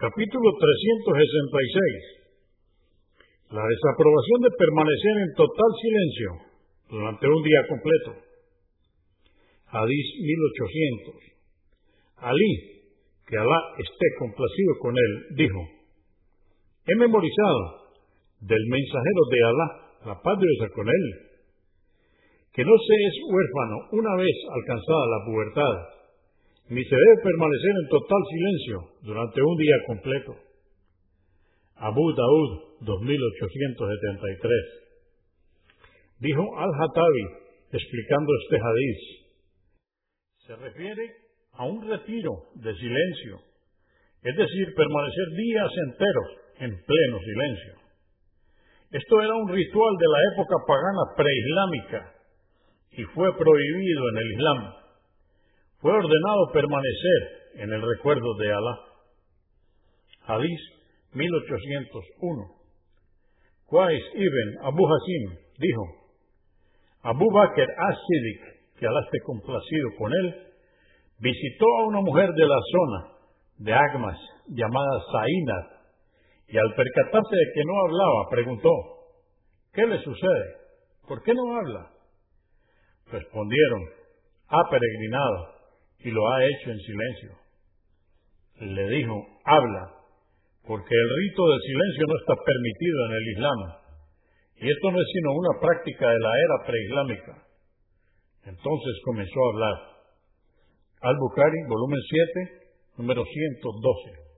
Capítulo 366. La desaprobación de permanecer en total silencio durante un día completo. Hadís 1800. Ali, que Alá esté complacido con él, dijo, he memorizado del mensajero de Alá, la paz de con él, que no se es huérfano una vez alcanzada la pubertad ni se debe permanecer en total silencio durante un día completo. Abu Daud 2873. Dijo Al-Hatabi, explicando este hadiz, se refiere a un retiro de silencio, es decir, permanecer días enteros en pleno silencio. Esto era un ritual de la época pagana preislámica y fue prohibido en el Islam fue ordenado permanecer en el recuerdo de Alá. Hadís 1801. Qais ibn Abu Hasim dijo, Abu Bakr as-Siddiq, que Alá esté complacido con él, visitó a una mujer de la zona de Agmas llamada Zainat y al percatarse de que no hablaba, preguntó, ¿qué le sucede? ¿Por qué no habla? Respondieron, ha peregrinado y lo ha hecho en silencio. Le dijo, habla, porque el rito del silencio no está permitido en el Islam. Y esto no es sino una práctica de la era preislámica. Entonces comenzó a hablar. Al-Bukhari, volumen 7, número 112.